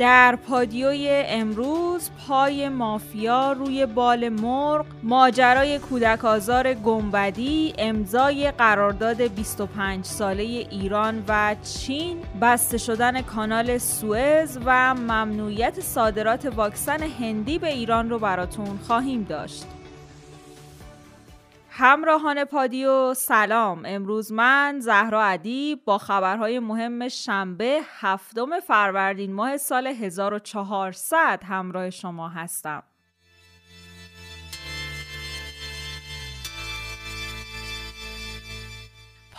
در پادیوی امروز پای مافیا روی بال مرغ ماجرای کودک آزار گنبدی امضای قرارداد 25 ساله ایران و چین بسته شدن کانال سوئز و ممنوعیت صادرات واکسن هندی به ایران رو براتون خواهیم داشت. همراهان پادیو سلام. امروز من زهرا ادیب با خبرهای مهم شنبه هفتم فروردین ماه سال 1400 همراه شما هستم.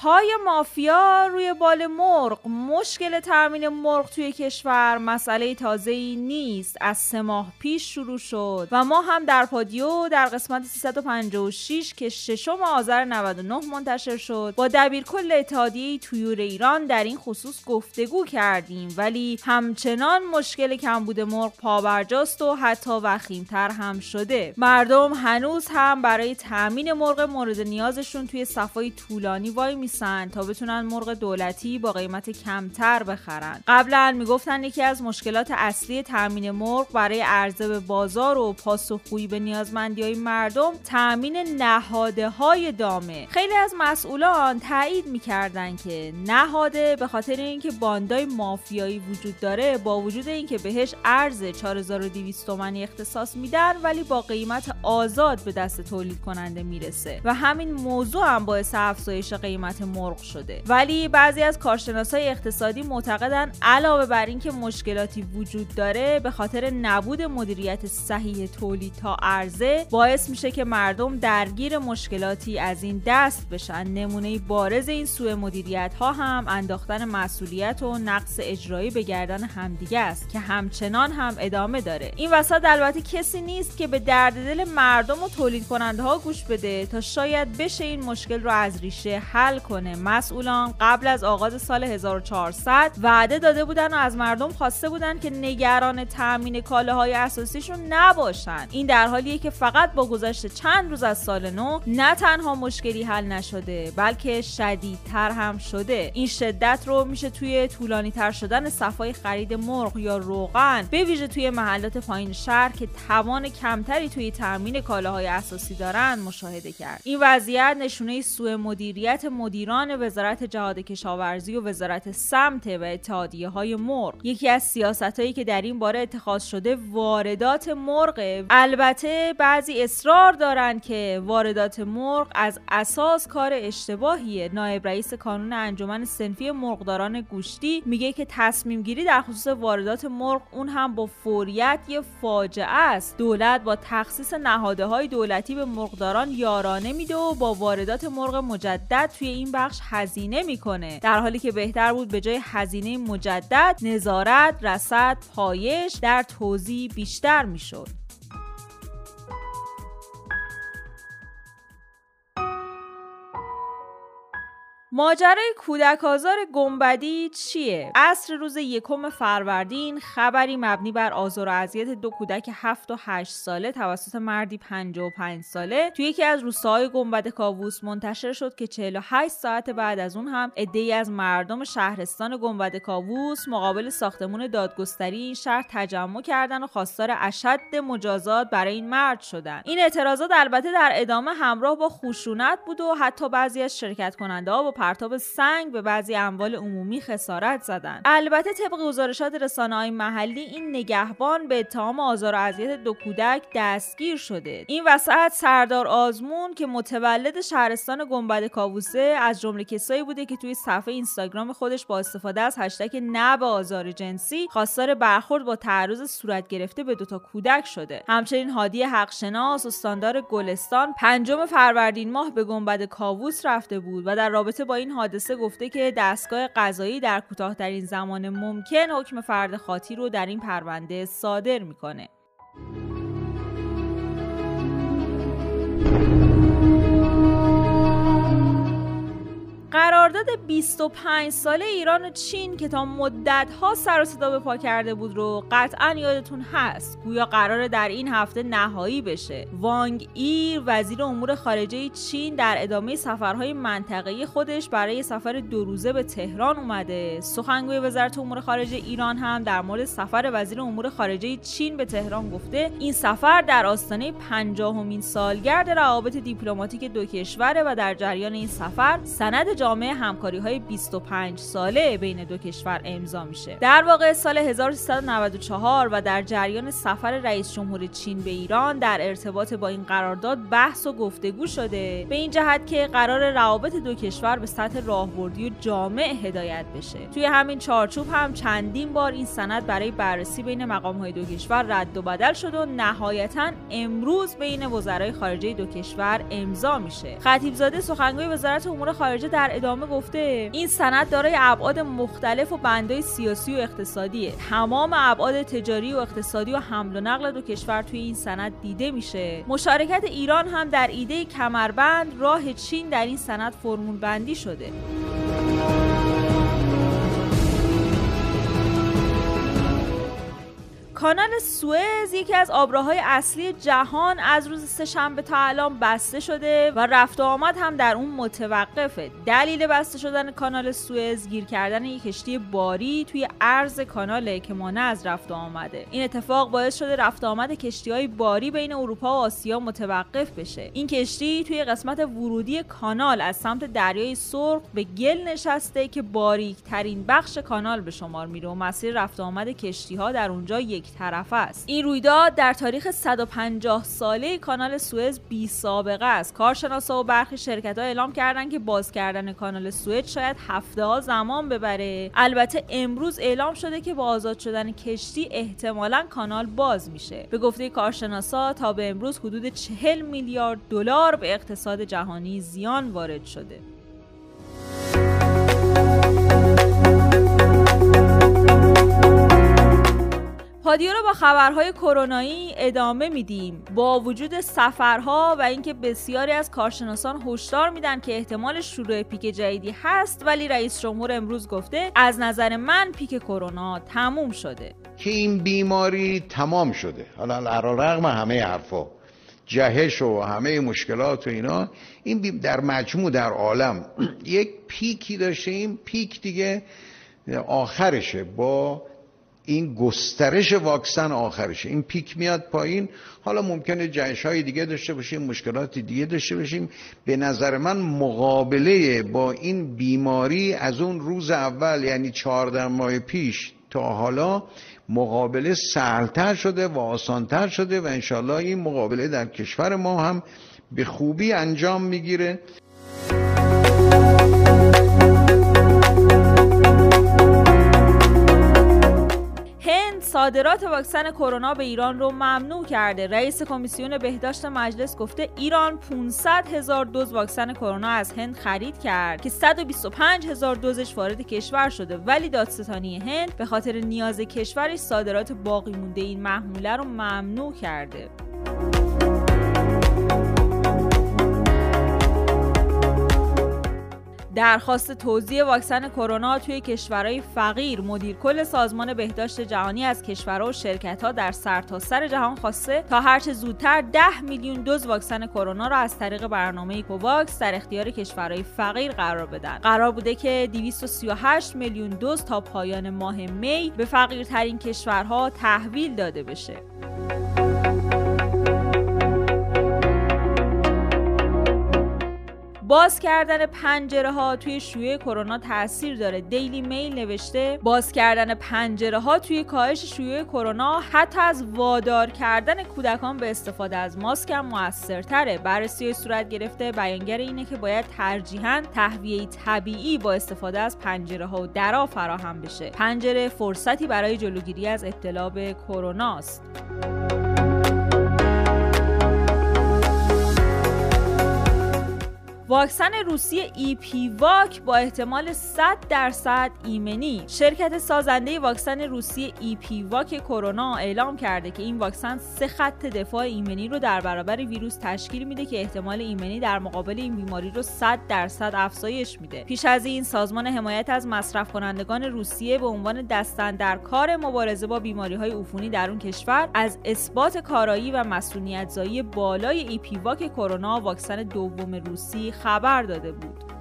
پای مافیا روی بال مرغ. مشکل تامین مرغ توی کشور مسئله تازه ای نیست. از سه ماه پیش شروع شد. و ما هم در پادیو در قسمت 356 که ششم آذر 99 منتشر شد با دبیرکل اتحادیه تویور ایران در این خصوص گفتگو کردیم. ولی همچنان مشکل کمبود مرغ پابرجاست و حتی وخیمتر هم شده. مردم هنوز هم برای تامین مرغ مورد نیازشون توی صفای طولانی وای تا بتونن مرغ دولتی با قیمت کمتر بخرن. قبلا می‌گفتن یکی از مشکلات اصلی تامین مرغ برای عرضه به بازار و پاسخگویی به نیازمندی های مردم تامین نهاده های دامه. خیلی از مسئولان تایید می‌کردن که نهاده به خاطر اینکه باندای مافیایی وجود داره با وجود اینکه بهش ارز 4200 تومانی اختصاص میدن ولی با قیمت آزاد به دست تولید کننده می‌رسه. و همین موضوع هم باعث افزایش قیمت مرغ شده. ولی بعضی از کارشناسای اقتصادی معتقدن علاوه بر اینکه مشکلاتی وجود داره به خاطر نبود مدیریت صحیح تولید تا عرضه باعث میشه که مردم درگیر مشکلاتی از این دست بشن. نمونه بارز این سوء مدیریت ها هم انداختن مسئولیت و نقص اجرایی به گردن همدیگه است که همچنان هم ادامه داره. این وسط البته کسی نیست که به درد دل مردم و تولید کننده ها گوش بده تا شاید بشه این مشکل رو از ریشه حل کنه مسئولان قبل از آغاز سال 1400 وعده داده بودن و از مردم خواسته بودن که نگران تامین کالاهای اساسیشون نباشن. این در حالیه که فقط با گذشت چند روز از سال نو نه تنها مشکلی حل نشده بلکه شدیدتر هم شده. این شدت رو میشه توی طولانی تر شدن صفای خرید مرغ یا روغن به ویژه توی محلات پایین شهر که توان کمتری توی تامین کالاهای اساسی دارن مشاهده کرد. این وضعیت نشونه سوء مدیریت مدیران وزارت جهاد کشاورزی و وزارت سمت و اتحادیه های مرغ. یکی از سیاست هایی که در این باره اتخاذ شده واردات مرغ. البته بعضی اصرار دارند که واردات مرغ از اساس کار اشتباهیه. نایب رئیس کانون انجمن سنفی مرغداران گوشتی میگه که تصمیم گیری در خصوص واردات مرغ اون هم با فوریت یه فاجعه است. دولت با تخصیص نهاده های دولتی به مرغداران یارانه میده و با واردات مرغ مجدد توی این بخش هزینه می‌کنه. در حالی که بهتر بود به جای هزینه مجدد نظارت رسد پایش در توضیح بیشتر می‌شد. ماجرای کودک آزار گنبدی چیه؟ عصر روز یکم فروردین خبری مبنی بر آزار و اذیت دو کودک 7 و 8 ساله توسط مردی 55 ساله توی یکی از روستاهای گنبد کاووس منتشر شد که 48 ساعت بعد از اون هم عده‌ای از مردم شهرستان گنبد کاووس مقابل ساختمون دادگستری این شهر تجمع کردن و خواستار اشد مجازات برای این مرد شدن. این اعتراضات البته در ادامه همراه با خشونت بود و حتی بعضی از شرکت کننده ها با پرتاب سنگ به بعضی اموال عمومی خسارت زدند. البته طبق گزارشات رسانه های محلی این نگهبان به اتهام آزار و اذیت دو کودک دستگیر شده. این وسط سردار آزمون که متولد شهرستان گنبد کاووسه از جمله کسایی بوده که توی صفحه اینستاگرام خودش با استفاده از هشتگ نه به آزار جنسی خواستار برخورد با تعرض صورت گرفته به دوتا کودک شده. همچنین هادی حقشناس استاندار گلستان پنجم فروردین ماه به گنبد کاووس رفته بود و در رابطه این حادثه گفته که دستگاه قضایی در کوتاهترین زمان ممکن حکم فرد خاطی رو در این پرونده صادر می‌کنه. قرارداد 25 ساله ایران و چین که تا مدت ها سر و صدا به پا کرده بود رو قطعا یادتون هست. گویا قرار در این هفته نهایی بشه. وانگ ای وزیر امور خارجه چین در ادامه سفرهای منطقه‌ای خودش برای سفر دو روزه به تهران اومده. سخنگوی وزارت امور خارجه ایران هم در مورد سفر وزیر امور خارجه چین به تهران گفته این سفر در آستانه پنجاهمین سالگرد روابط دیپلماتیک دو کشوره و در جریان این سفر سند جامعه همکاری های 25 ساله بین دو کشور امضا میشه. در واقع سال 1394 و در جریان سفر رئیس جمهور چین به ایران در ارتباط با این قرارداد بحث و گفتگو شده. به این جهت که قرار روابط دو کشور به سطح راهبردی و جامع هدایت بشه. توی همین چارچوب هم چندین بار این سند برای بررسی بین مقام های دو کشور رد و بدل شد و نهایتا امروز بین وزرای خارجه دو کشور امضا میشه. خطیب زاده سخنگوی وزارت امور خارجه در ادامه گفته این سند دارای ابعاد مختلف و بندهای سیاسی و اقتصادیه. تمام ابعاد تجاری و اقتصادی و حمل و نقل دو کشور توی این سند دیده میشه. مشارکت ایران هم در ایده کمربند راه چین در این سند فرمول بندی شده. کانال سوئز یکی از آبراه‌های اصلی جهان از روز سهشنبه تا الان بسته شده و رفت و آمد هم در اون متوقفه. دلیل بسته شدن کانال سوئز گیر کردن یک کشتی باری توی عرض کاناله که مانع از رفت و آمده. این اتفاق باعث شده رفت و آمد کشتی های باری بین اروپا و آسیا متوقف بشه. این کشتی توی قسمت ورودی کانال از سمت دریای سرخ به گل نشسته که باریک ترین بخش کانال به شمار میره و مسیر رفت و آمد کشتی ها در اونجا یک طرفه است. این رویداد در تاریخ 150 ساله کانال سوئز بی سابقه است. کارشناسا و برخی شرکت ها اعلام کردند که باز کردن کانال سوئز شاید هفته ها زمان ببره. البته امروز اعلام شده که با آزاد شدن کشتی احتمالا کانال باز میشه. به گفته کارشناسا تا به امروز حدود 40 میلیارد دلار به اقتصاد جهانی زیان وارد شده. پادیو رو با خبرهای کرونایی ادامه میدیم. با وجود سفرها و اینکه بسیاری از کارشناسان هشدار میدن که احتمال شروع پیک جدیدی هست ولی رئیس جمهور امروز گفته از نظر من پیک کرونا تموم شده. که این بیماری تمام شده. حالا رغم همه حرفا جهش و همه مشکلات و اینا این در مجموع در عالم یک پیکی داشته این پیک دیگه آخرشه با این گسترش واکسن آخرشه. این پیک میاد پایین. حالا ممکنه جنش های دیگه داشته باشیم مشکلات دیگه داشته باشیم. به نظر من مقابله با این بیماری از اون روز اول یعنی چهارده ماه پیش تا حالا مقابله سهلتر شده و آسانتر شده و انشالله این مقابله در کشور ما هم به خوبی انجام می‌گیره. صادرات واکسن کرونا به ایران رو ممنوع کرده. رئیس کمیسیون بهداشت مجلس گفته ایران 500 هزار دوز واکسن کرونا از هند خرید کرد که 125 هزار دوزش وارد کشور شده. ولی دادستانی هند به خاطر نیاز کشورش صادرات باقی مونده این محموله رو ممنوع کرده. درخواست توزیع واکسن کرونا توی کشورهای فقیر. مدیر کل سازمان بهداشت جهانی از کشورها و شرکتها در سرتاسر سر جهان خواسته تا هرچه زودتر 10 میلیون دوز واکسن کرونا را از طریق برنامه کوواکس در اختیار کشورهای فقیر قرار بدن. قرار بوده که 238 میلیون دوز تا پایان ماه می به فقیرترین کشورها تحویل داده بشه. باز کردن پنجره ها توی شیوع کرونا تاثیر داره. دیلی میل نوشته باز کردن پنجره ها توی کاهش شیوع کرونا حتی از وادار کردن کودکان به استفاده از ماسک هم موثرتره. بررسی صورت گرفته بیانگر اینه که باید ترجیحاً تهویه طبیعی با استفاده از پنجره ها و درا فراهم بشه. پنجره فرصتی برای جلوگیری از ابتلا به کرونا است. واکسن روسی ای پی واک با احتمال 100 درصد ایمنی. شرکت سازنده واکسن روسی ای پی واک کرونا اعلام کرده که این واکسن سه خط دفاع ایمنی رو در برابر ویروس تشکیل میده که احتمال ایمنی در مقابل این بیماری رو 100 درصد افزایش میده. پیش از این سازمان حمایت از مصرف کنندگان روسیه به عنوان دست اندر کار مبارزه با بیماری های عفونی در اون کشور از اثبات کارایی و مصونیت زایی بالای ای پی واک کرونا واکسن دوم روسی خبر داده بود.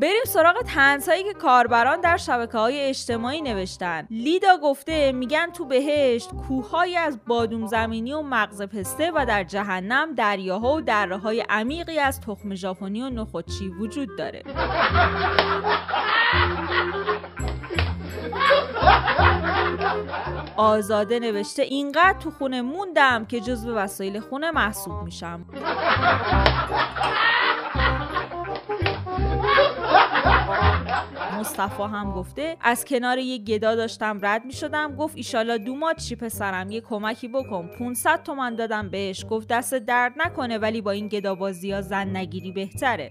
بریم سراغ تنزهایی که کاربران در شبکه های اجتماعی نوشتن. لیدا گفته میگن تو بهشت کوههایی از بادوم زمینی و مغز پسته و در جهنم دریاها و دره های عمیقی از تخم ژاپنی و نخودچی وجود داره. آزاده نوشته اینقدر تو خونه موندم که جزو وسایل خونه محسوب میشم. مصطفی هم گفته از کنار یه گدا داشتم رد می شدم گفت ایشالا دومات چی پسرم؟ یه کمکی بکن. 500 تومن دادم بهش. گفت دست درد نکنه ولی با این گدا بازی ها زن نگیری بهتره.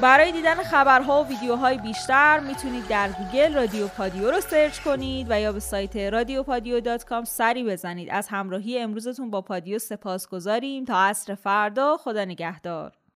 برای دیدن خبرها و ویدیوهای بیشتر می‌تونید در گوگل رادیو پادیو رو search کنید و یا به سایت رادیو پادیو dot com سری بزنید. از همراهی امروزتون با پادیو سپاس گزاریم تا عصر فردا خدا نگهدار.